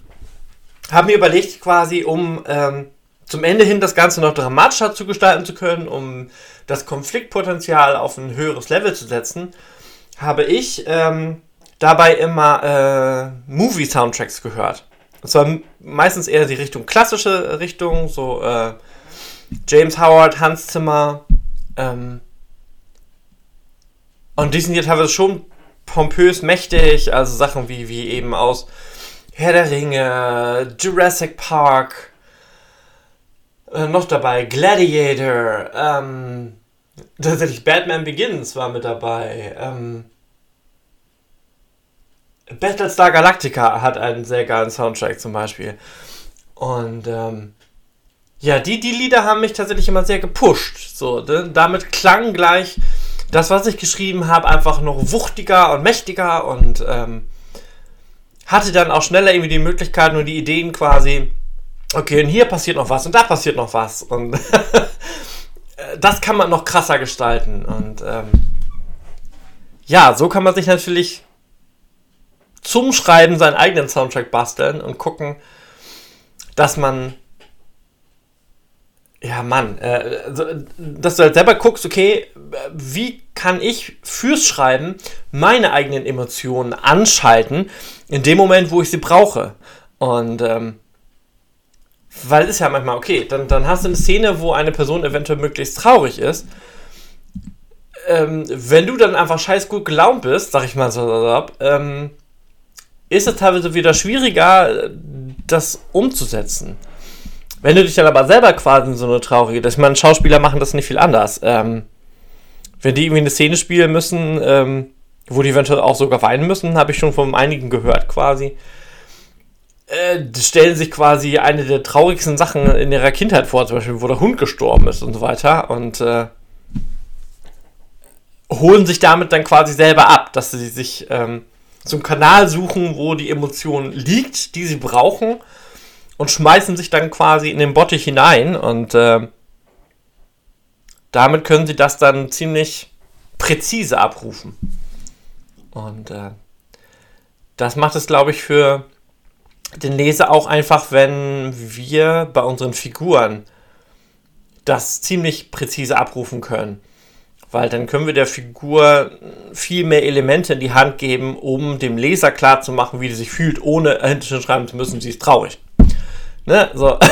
habe mir überlegt, quasi, um ähm, zum Ende hin das Ganze noch dramatischer zu gestalten zu können, um das Konfliktpotenzial auf ein höheres Level zu setzen, habe ich ähm, dabei immer äh, Movie-Soundtracks gehört. Und zwar meistens eher die Richtung klassische Richtung, so äh, James Howard, Hans Zimmer. Ähm, und die sind hier teilweise schon pompös mächtig, also Sachen wie, wie eben aus Herr der Ringe, Jurassic Park, äh, noch dabei Gladiator, ähm, tatsächlich Batman Begins war mit dabei, ähm, Battlestar Galactica hat einen sehr geilen Soundtrack zum Beispiel. Und ähm, ja, die, die Lieder haben mich tatsächlich immer sehr gepusht. So, ne? damit klang gleich das, was ich geschrieben habe, einfach noch wuchtiger und mächtiger und ähm, hatte dann auch schneller irgendwie die Möglichkeiten und die Ideen quasi, okay, und hier passiert noch was und da passiert noch was. Und das kann man noch krasser gestalten. Und ähm, ja, so kann man sich natürlich zum Schreiben seinen eigenen Soundtrack basteln und gucken, dass man ja, Mann, äh, dass du halt selber guckst, okay, wie kann ich fürs Schreiben meine eigenen Emotionen anschalten, in dem Moment, wo ich sie brauche. Und, ähm, weil es ist ja manchmal, okay, dann, dann hast du eine Szene, wo eine Person eventuell möglichst traurig ist. Ähm, wenn du dann einfach scheiß gut gelaunt bist, sag ich mal so, ähm, ist es teilweise wieder schwieriger, das umzusetzen. Wenn du dich dann aber selber quasi in so eine traurige, ich meine, Schauspieler machen das nicht viel anders. Ähm, wenn die irgendwie eine Szene spielen müssen, ähm, wo die eventuell auch sogar weinen müssen, habe ich schon von einigen gehört quasi. Äh, stellen sich quasi eine der traurigsten Sachen in ihrer Kindheit vor, zum Beispiel, wo der Hund gestorben ist und so weiter. Und äh, holen sich damit dann quasi selber ab, dass sie sich ähm, zum Kanal suchen, wo die Emotion liegt, die sie brauchen und schmeißen sich dann quasi in den Bottich hinein und äh, damit können sie das dann ziemlich präzise abrufen. Und äh, das macht es, glaube ich, für den Leser auch einfach, wenn wir bei unseren Figuren das ziemlich präzise abrufen können. Weil dann können wir der Figur viel mehr Elemente in die Hand geben, um dem Leser klarzumachen, wie sie sich fühlt, ohne hinterher schreiben zu müssen, sie ist traurig. Ne? So.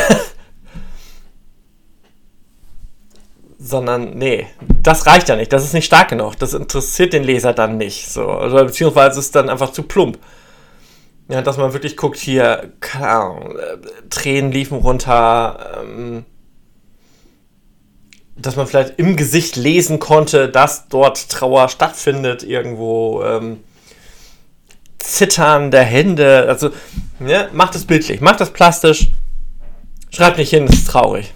Sondern, nee, das reicht ja nicht. Das ist nicht stark genug. Das interessiert den Leser dann nicht. So. Oder beziehungsweise ist dann einfach zu plump. Ja, dass man wirklich guckt, hier, keine Ahnung, äh, Tränen liefen runter, ähm, dass man vielleicht im Gesicht lesen konnte, dass dort Trauer stattfindet, irgendwo ähm, Zittern der Hände. Also, ne, macht es bildlich, macht es plastisch. Schreibt nicht hin, es ist traurig.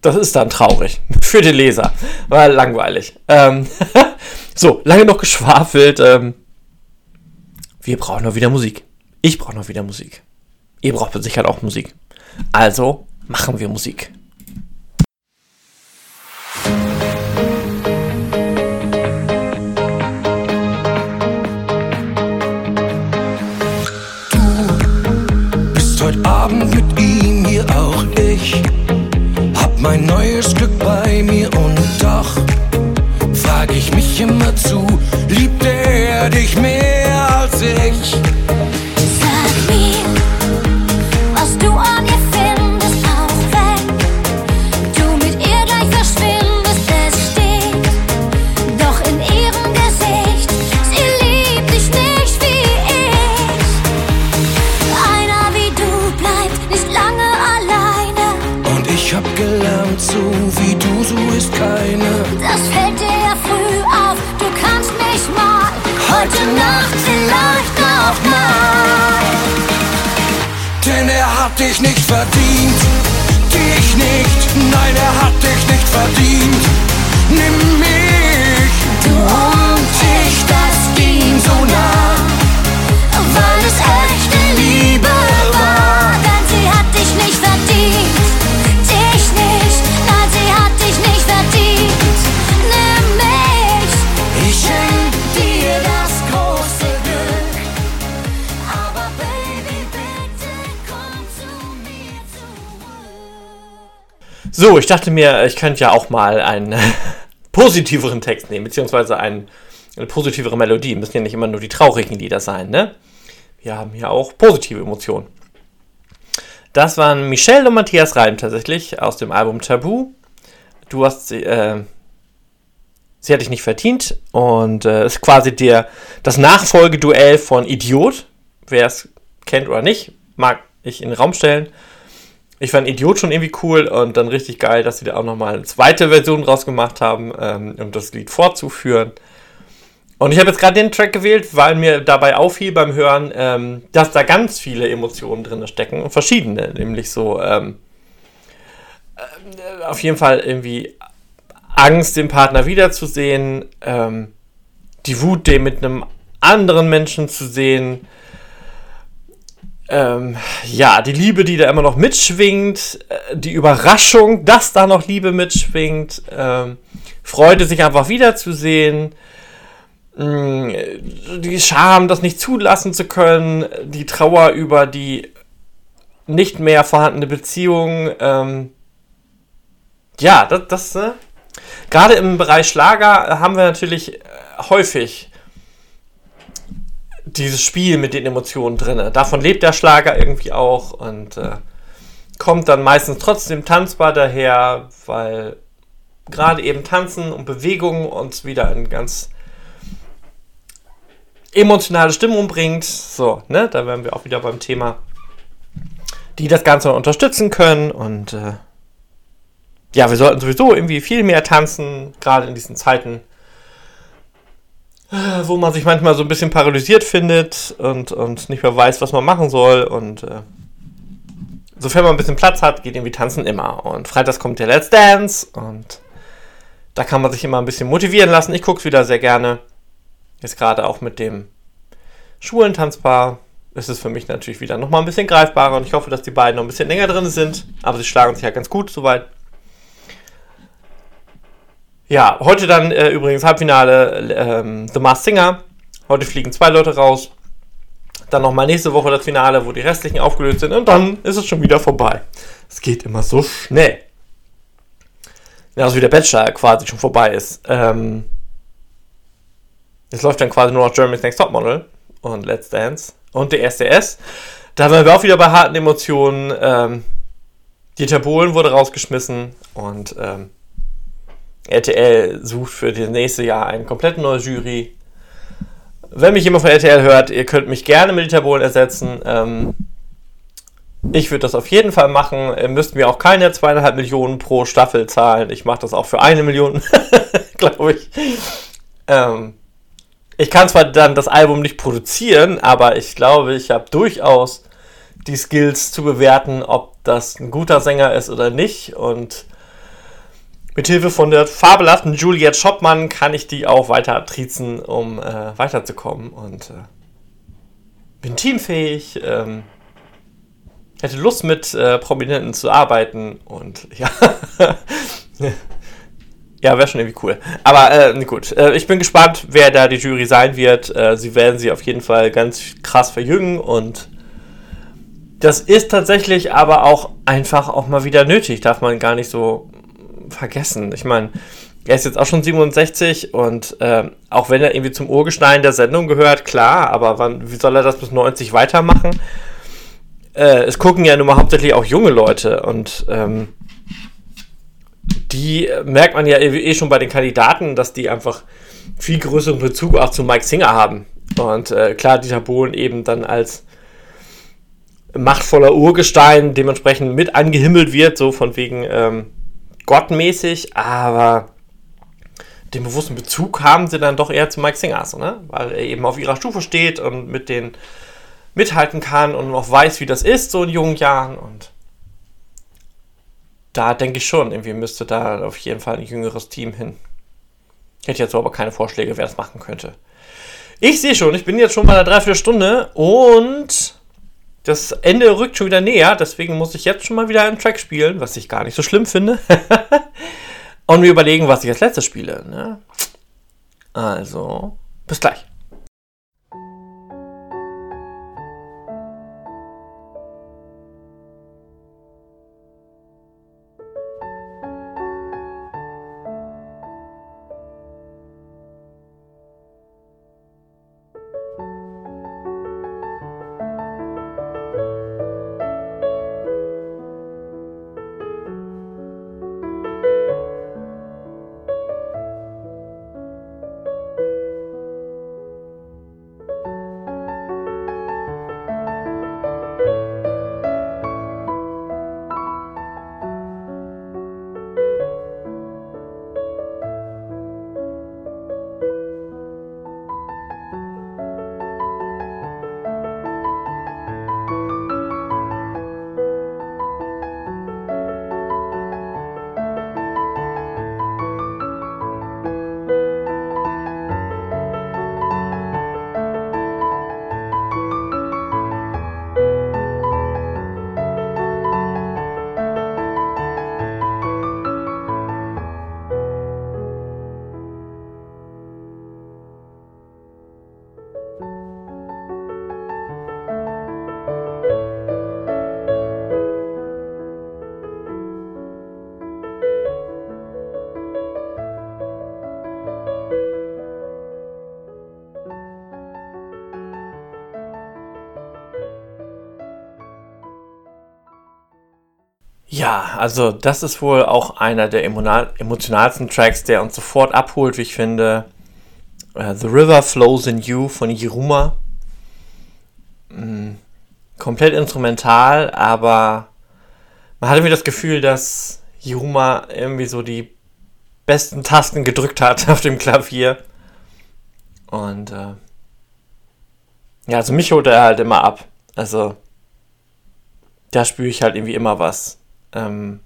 Das ist dann traurig. Für den Leser. War langweilig. Ähm, so, lange noch geschwafelt. Ähm, wir brauchen noch wieder Musik. Ich brauche noch wieder Musik. Ihr braucht mit Sicherheit auch Musik. Also machen wir Musik. Mein neues Glück bei mir und doch frag ich mich immer zu, liebte er dich mehr als ich. Hat dich nicht verdient, dich nicht, nein, er hat dich nicht verdient. Nimm mich, Du und ich, das ging so nah, weil es So, ich dachte mir, ich könnte ja auch mal einen positiveren Text nehmen, beziehungsweise einen, eine positivere Melodie. Müssen ja nicht immer nur die traurigen Lieder sein, ne? Wir haben ja auch positive Emotionen. Das waren Michelle und Matthias Reim tatsächlich aus dem Album Tabu. Du hast sie, äh, sie hat dich nicht verdient und äh, ist quasi der, das Nachfolgeduell von Idiot. Wer es kennt oder nicht, mag ich in den Raum stellen. Ich fand Idiot schon irgendwie cool und dann richtig geil, dass sie da auch nochmal eine zweite Version draus gemacht haben, ähm, um das Lied fortzuführen. Und ich habe jetzt gerade den Track gewählt, weil mir dabei auffiel beim Hören, ähm, dass da ganz viele Emotionen drin stecken und verschiedene, nämlich so ähm, äh, auf jeden Fall irgendwie Angst, den Partner wiederzusehen, ähm, die Wut, den mit einem anderen Menschen zu sehen, ähm, ja, die Liebe, die da immer noch mitschwingt, äh, die Überraschung, dass da noch Liebe mitschwingt, ähm, Freude, sich einfach wiederzusehen, mh, die Scham, das nicht zulassen zu können, die Trauer über die nicht mehr vorhandene Beziehung, ähm, ja, das, das äh, gerade im Bereich Schlager haben wir natürlich äh, häufig dieses Spiel mit den Emotionen drin. Davon lebt der Schlager irgendwie auch und äh, kommt dann meistens trotzdem tanzbar daher, weil gerade eben Tanzen und Bewegung uns wieder in ganz emotionale Stimmung bringt. So, ne, da wären wir auch wieder beim Thema, die das Ganze unterstützen können und äh, ja, wir sollten sowieso irgendwie viel mehr tanzen, gerade in diesen Zeiten wo man sich manchmal so ein bisschen paralysiert findet und, und nicht mehr weiß, was man machen soll. Und äh, sofern man ein bisschen Platz hat, geht irgendwie tanzen immer. Und freitags kommt der Let's Dance und da kann man sich immer ein bisschen motivieren lassen. Ich gucke es wieder sehr gerne. Jetzt gerade auch mit dem schwulen Tanzpaar ist es für mich natürlich wieder nochmal ein bisschen greifbarer und ich hoffe, dass die beiden noch ein bisschen länger drin sind. Aber sie schlagen sich ja ganz gut soweit. Ja, heute dann äh, übrigens Halbfinale ähm, The Masked Singer. Heute fliegen zwei Leute raus. Dann nochmal nächste Woche das Finale, wo die restlichen aufgelöst sind. Und dann ist es schon wieder vorbei. Es geht immer so schnell. Genauso wie der Bachelor quasi schon vorbei ist. Ähm, es läuft dann quasi nur noch Germany's Next Topmodel und Let's Dance und DSDS. Da waren wir auch wieder bei harten Emotionen. Ähm, Dieter Bohlen wurde rausgeschmissen und ähm, RTL sucht für das nächste Jahr eine komplett neue Jury. Wenn mich jemand von RTL hört, ihr könnt mich gerne mit Dieter ersetzen. Ähm, ich würde das auf jeden Fall machen. Ihr müsst mir auch keine zweieinhalb Millionen pro Staffel zahlen. Ich mache das auch für eine Million, glaube ich. Ähm, ich kann zwar dann das Album nicht produzieren, aber ich glaube, ich habe durchaus die Skills zu bewerten, ob das ein guter Sänger ist oder nicht. Und Mithilfe von der fabelhaften Juliette Schoppmann kann ich die auch weiter triezen, um äh, weiterzukommen. Und äh, bin teamfähig, ähm, hätte Lust mit äh, Prominenten zu arbeiten und ja. ja, wäre schon irgendwie cool. Aber äh, gut, äh, ich bin gespannt, wer da die Jury sein wird. Äh, sie werden sie auf jeden Fall ganz krass verjüngen und das ist tatsächlich aber auch einfach auch mal wieder nötig, darf man gar nicht so vergessen. Ich meine, er ist jetzt auch schon 67 und äh, auch wenn er irgendwie zum Urgestein der Sendung gehört, klar, aber wann, wie soll er das bis 90 weitermachen? Äh, es gucken ja nun mal hauptsächlich auch junge Leute und ähm, die merkt man ja eh schon bei den Kandidaten, dass die einfach viel größeren Bezug auch zu Mike Singer haben. Und äh, klar, Dieter Bohlen eben dann als machtvoller Urgestein dementsprechend mit angehimmelt wird, so von wegen ähm, gottmäßig, aber den bewussten Bezug haben sie dann doch eher zu Mike Singer, so, ne? weil er eben auf ihrer Stufe steht und mit denen mithalten kann und auch weiß, wie das ist, so in jungen Jahren. Und da denke ich schon, irgendwie müsste da auf jeden Fall ein jüngeres Team hin. Ich hätte jetzt aber keine Vorschläge, wer das machen könnte. Ich sehe schon, ich bin jetzt schon bei einer Dreiviertelstunde und das Ende rückt schon wieder näher, deswegen muss ich jetzt schon mal wieder einen Track spielen, was ich gar nicht so schlimm finde. Und mir überlegen, was ich als letztes spiele. Ne? Also, bis gleich. Ja, also das ist wohl auch einer der emotionalsten Tracks, der uns sofort abholt, wie ich finde. Uh, The River Flows in You von Jiruma. Mm, komplett instrumental, aber man hatte mir das Gefühl, dass Jiruma irgendwie so die besten Tasten gedrückt hat auf dem Klavier. Und äh, ja, also mich holt er halt immer ab. Also da spüre ich halt irgendwie immer was. Ähm,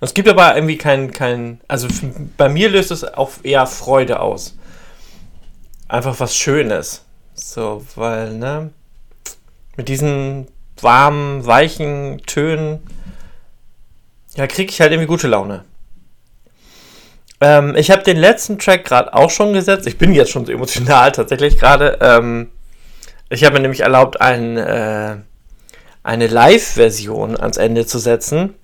es gibt aber irgendwie kein, kein also bei mir löst es auch eher Freude aus. Einfach was Schönes. So, weil, ne, mit diesen warmen, weichen Tönen, ja, kriege ich halt irgendwie gute Laune. Ähm, ich habe den letzten Track gerade auch schon gesetzt. Ich bin jetzt schon so emotional tatsächlich gerade. Ähm, ich habe mir nämlich erlaubt, einen, äh, eine Live-Version ans Ende zu setzen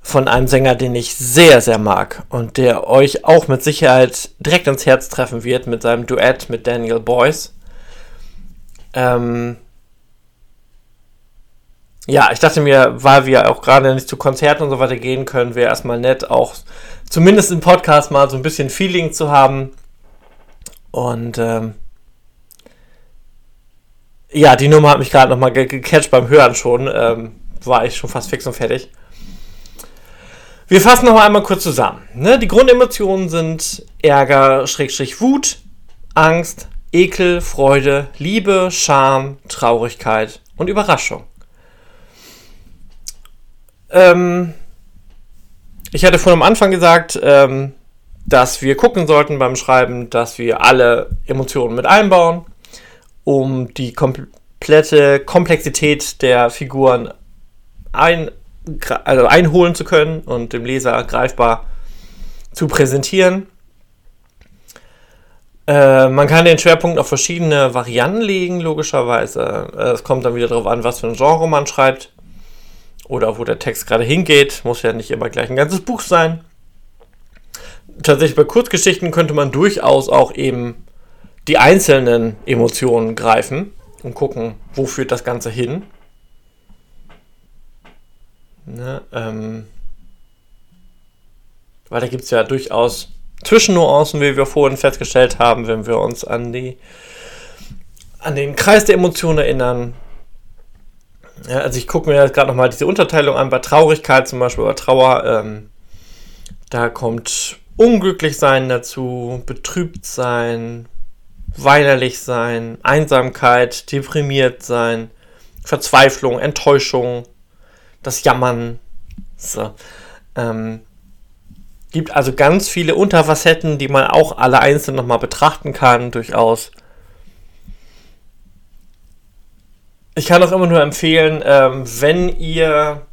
von einem Sänger, den ich sehr, sehr mag und der euch auch mit Sicherheit direkt ins Herz treffen wird mit seinem Duett mit Daniel Boyce. Ähm ja, ich dachte mir, weil wir auch gerade nicht zu Konzerten und so weiter gehen können, wäre erstmal nett, auch zumindest im Podcast mal so ein bisschen Feeling zu haben. Und ähm ja, die Nummer hat mich gerade nochmal gecatcht beim Hören schon. Ähm, war ich schon fast fix und fertig. Wir fassen noch einmal kurz zusammen. Ne? Die Grundemotionen sind Ärger, Schrägstrich Wut, Angst, Ekel, Freude, Liebe, Scham, Traurigkeit und Überraschung. Ähm, ich hatte vorhin am Anfang gesagt, ähm, dass wir gucken sollten beim Schreiben, dass wir alle Emotionen mit einbauen um die komplette Komplexität der Figuren ein, also einholen zu können und dem Leser greifbar zu präsentieren. Äh, man kann den Schwerpunkt auf verschiedene Varianten legen, logischerweise. Äh, es kommt dann wieder darauf an, was für ein Genre man schreibt oder wo der Text gerade hingeht. Muss ja nicht immer gleich ein ganzes Buch sein. tatsächlich bei Kurzgeschichten könnte man durchaus auch eben die einzelnen Emotionen greifen und gucken, wo führt das Ganze hin. Ne, ähm, weil da gibt es ja durchaus Zwischennuancen, wie wir vorhin festgestellt haben, wenn wir uns an die an den Kreis der Emotionen erinnern. Ja, also ich gucke mir jetzt gerade nochmal diese Unterteilung an, bei Traurigkeit zum Beispiel, bei Trauer, ähm, da kommt unglücklich sein dazu, betrübt sein, weinerlich sein, Einsamkeit, deprimiert sein, Verzweiflung, Enttäuschung, das Jammern. So. Ähm, gibt also ganz viele Unterfacetten, die man auch alle einzeln nochmal betrachten kann, durchaus. Ich kann auch immer nur empfehlen, ähm, wenn ihr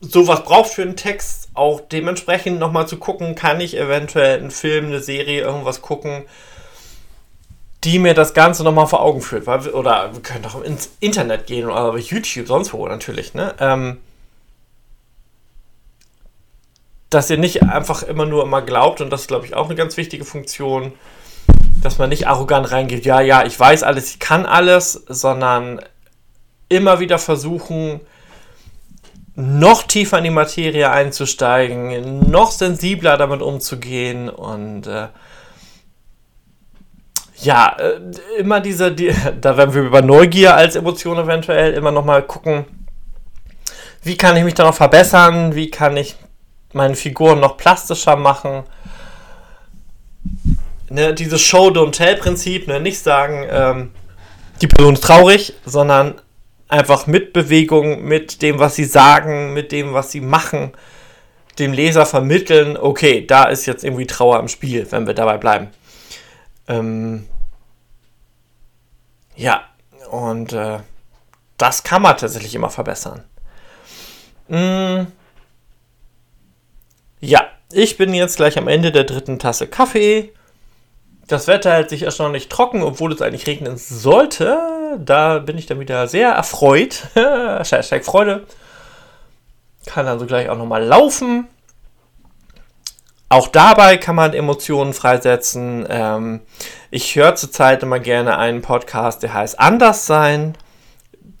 sowas braucht für einen Text, auch dementsprechend nochmal zu gucken, kann ich eventuell einen Film, eine Serie, irgendwas gucken, die mir das Ganze nochmal vor Augen führt. Oder wir können auch ins Internet gehen oder bei YouTube, sonst wo natürlich. Ne? Ähm, dass ihr nicht einfach immer nur immer glaubt, und das ist, glaube ich, auch eine ganz wichtige Funktion, dass man nicht arrogant reingeht, ja, ja, ich weiß alles, ich kann alles, sondern immer wieder versuchen, noch tiefer in die Materie einzusteigen, noch sensibler damit umzugehen und äh, ja, äh, immer diese, die, da werden wir über Neugier als Emotion eventuell immer nochmal gucken, wie kann ich mich da noch verbessern, wie kann ich meine Figuren noch plastischer machen. Ne, dieses Show-Don't-Tell-Prinzip, ne, nicht sagen, ähm, die Person ist traurig, sondern einfach mit Bewegung, mit dem, was sie sagen, mit dem, was sie machen, dem Leser vermitteln, okay, da ist jetzt irgendwie Trauer im Spiel, wenn wir dabei bleiben. Ähm, ja, und äh, das kann man tatsächlich immer verbessern. Mm, ja, ich bin jetzt gleich am Ende der dritten Tasse Kaffee. Das Wetter hält sich erstaunlich trocken, obwohl es eigentlich regnen sollte. Da bin ich dann wieder sehr erfreut. Hashtag Freude. Kann also gleich auch nochmal laufen. Auch dabei kann man Emotionen freisetzen. Ähm, ich höre zurzeit immer gerne einen Podcast, der heißt Anders sein.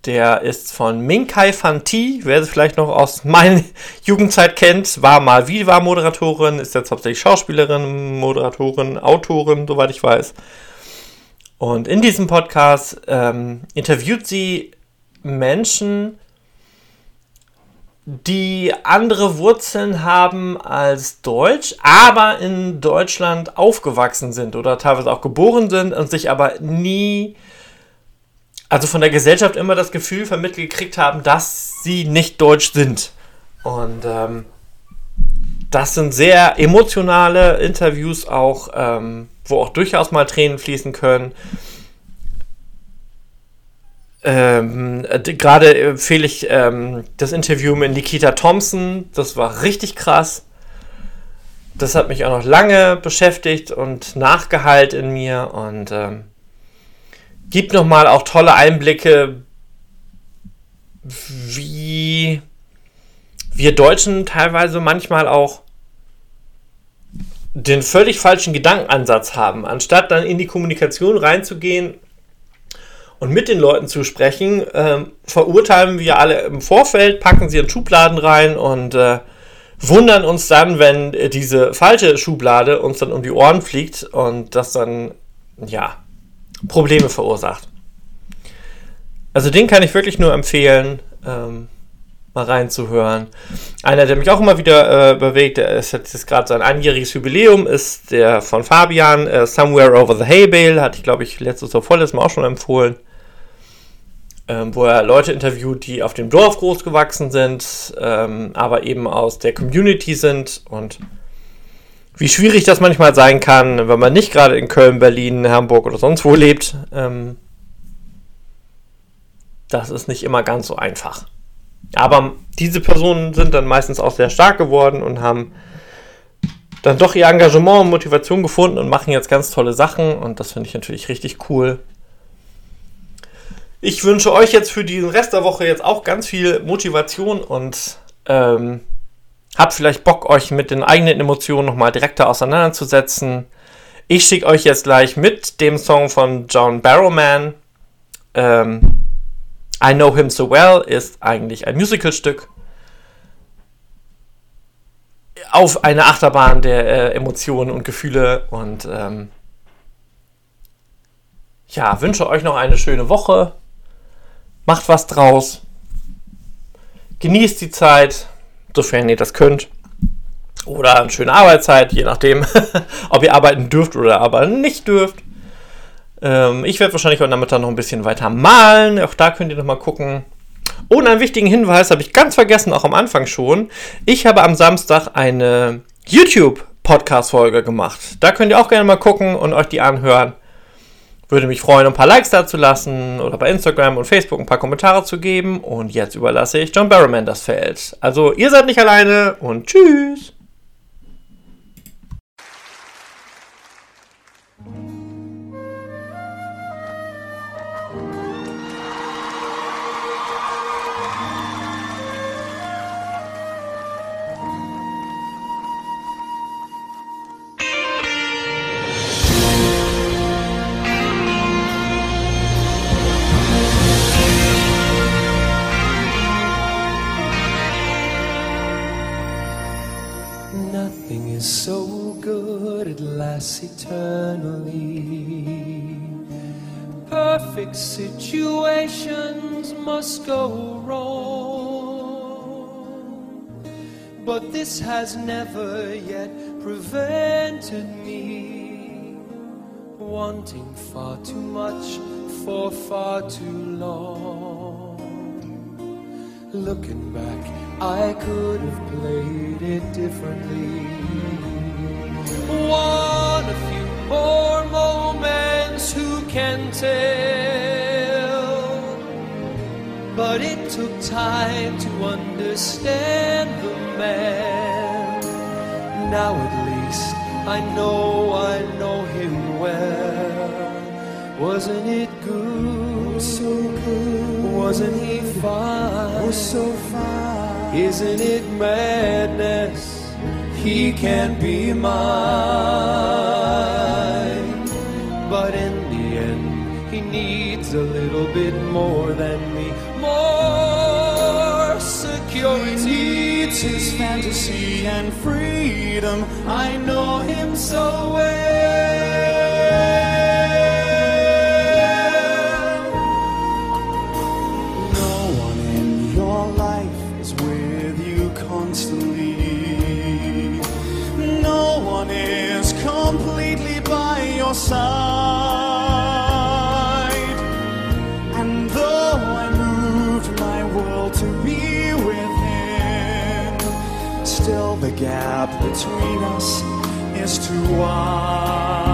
Der ist von Minkai Fanti, wer sie vielleicht noch aus meiner Jugendzeit kennt, war mal Viva-Moderatorin, ist jetzt hauptsächlich Schauspielerin, Moderatorin, Autorin, soweit ich weiß. Und in diesem Podcast ähm, interviewt sie Menschen, die andere Wurzeln haben als Deutsch, aber in Deutschland aufgewachsen sind oder teilweise auch geboren sind und sich aber nie also von der Gesellschaft immer das Gefühl vermittelt gekriegt haben, dass sie nicht deutsch sind. Und ähm, das sind sehr emotionale Interviews auch, ähm, wo auch durchaus mal Tränen fließen können. Ähm, äh, Gerade empfehle ich ähm, das Interview mit Nikita Thompson. Das war richtig krass. Das hat mich auch noch lange beschäftigt und nachgeheilt in mir. Und ähm, gibt nochmal auch tolle Einblicke, wie wir Deutschen teilweise manchmal auch den völlig falschen Gedankenansatz haben. Anstatt dann in die Kommunikation reinzugehen und mit den Leuten zu sprechen, äh, verurteilen wir alle im Vorfeld, packen sie in Schubladen rein und äh, wundern uns dann, wenn diese falsche Schublade uns dann um die Ohren fliegt und das dann, ja, Probleme verursacht. Also den kann ich wirklich nur empfehlen, ähm, mal reinzuhören. Einer, der mich auch immer wieder äh, bewegt, der ist jetzt gerade sein einjähriges Jubiläum, ist der von Fabian, äh, Somewhere Over the Hay Bale, hatte ich glaube ich letztes oder vorletztes Mal auch schon empfohlen. Ähm, wo er Leute interviewt, die auf dem Dorf groß gewachsen sind, ähm, aber eben aus der Community sind und wie schwierig das manchmal sein kann, wenn man nicht gerade in Köln, Berlin, Hamburg oder sonst wo lebt. Ähm, das ist nicht immer ganz so einfach. Aber diese Personen sind dann meistens auch sehr stark geworden und haben dann doch ihr Engagement und Motivation gefunden und machen jetzt ganz tolle Sachen und das finde ich natürlich richtig cool. Ich wünsche euch jetzt für diesen Rest der Woche jetzt auch ganz viel Motivation und ähm, habt vielleicht Bock, euch mit den eigenen Emotionen nochmal direkter auseinanderzusetzen. Ich schicke euch jetzt gleich mit dem Song von John Barrowman. Ähm, I Know Him So Well ist eigentlich ein Musicalstück auf eine Achterbahn der äh, Emotionen und Gefühle und ähm, ja, wünsche euch noch eine schöne Woche. Macht was draus. Genießt die Zeit, sofern ihr das könnt. Oder eine schöne Arbeitszeit, je nachdem, ob ihr arbeiten dürft oder aber nicht dürft. Ähm, ich werde wahrscheinlich heute Nachmittag noch ein bisschen weiter malen. Auch da könnt ihr noch mal gucken. Und einen wichtigen Hinweis habe ich ganz vergessen, auch am Anfang schon. Ich habe am Samstag eine YouTube-Podcast-Folge gemacht. Da könnt ihr auch gerne mal gucken und euch die anhören. Würde mich freuen, ein paar Likes da zu lassen oder bei Instagram und Facebook ein paar Kommentare zu geben. Und jetzt überlasse ich John Barrowman das Feld. Also ihr seid nicht alleine und tschüss. Is so good, it lasts eternally. Perfect situations must go wrong. But this has never yet prevented me wanting far too much for far too long. Looking back, I could have played it differently. One, a few more moments, who can tell? But it took time to understand the man. Now at least I know I know him well. Wasn't it good? So good. Wasn't he fine? Was so fine. Isn't it madness? He can't be mine. But in the end, he needs a little bit more than me. More security. Needs his fantasy and freedom. I know him so well. Your side. And though I moved my world to be with him, still the gap between us is too wide.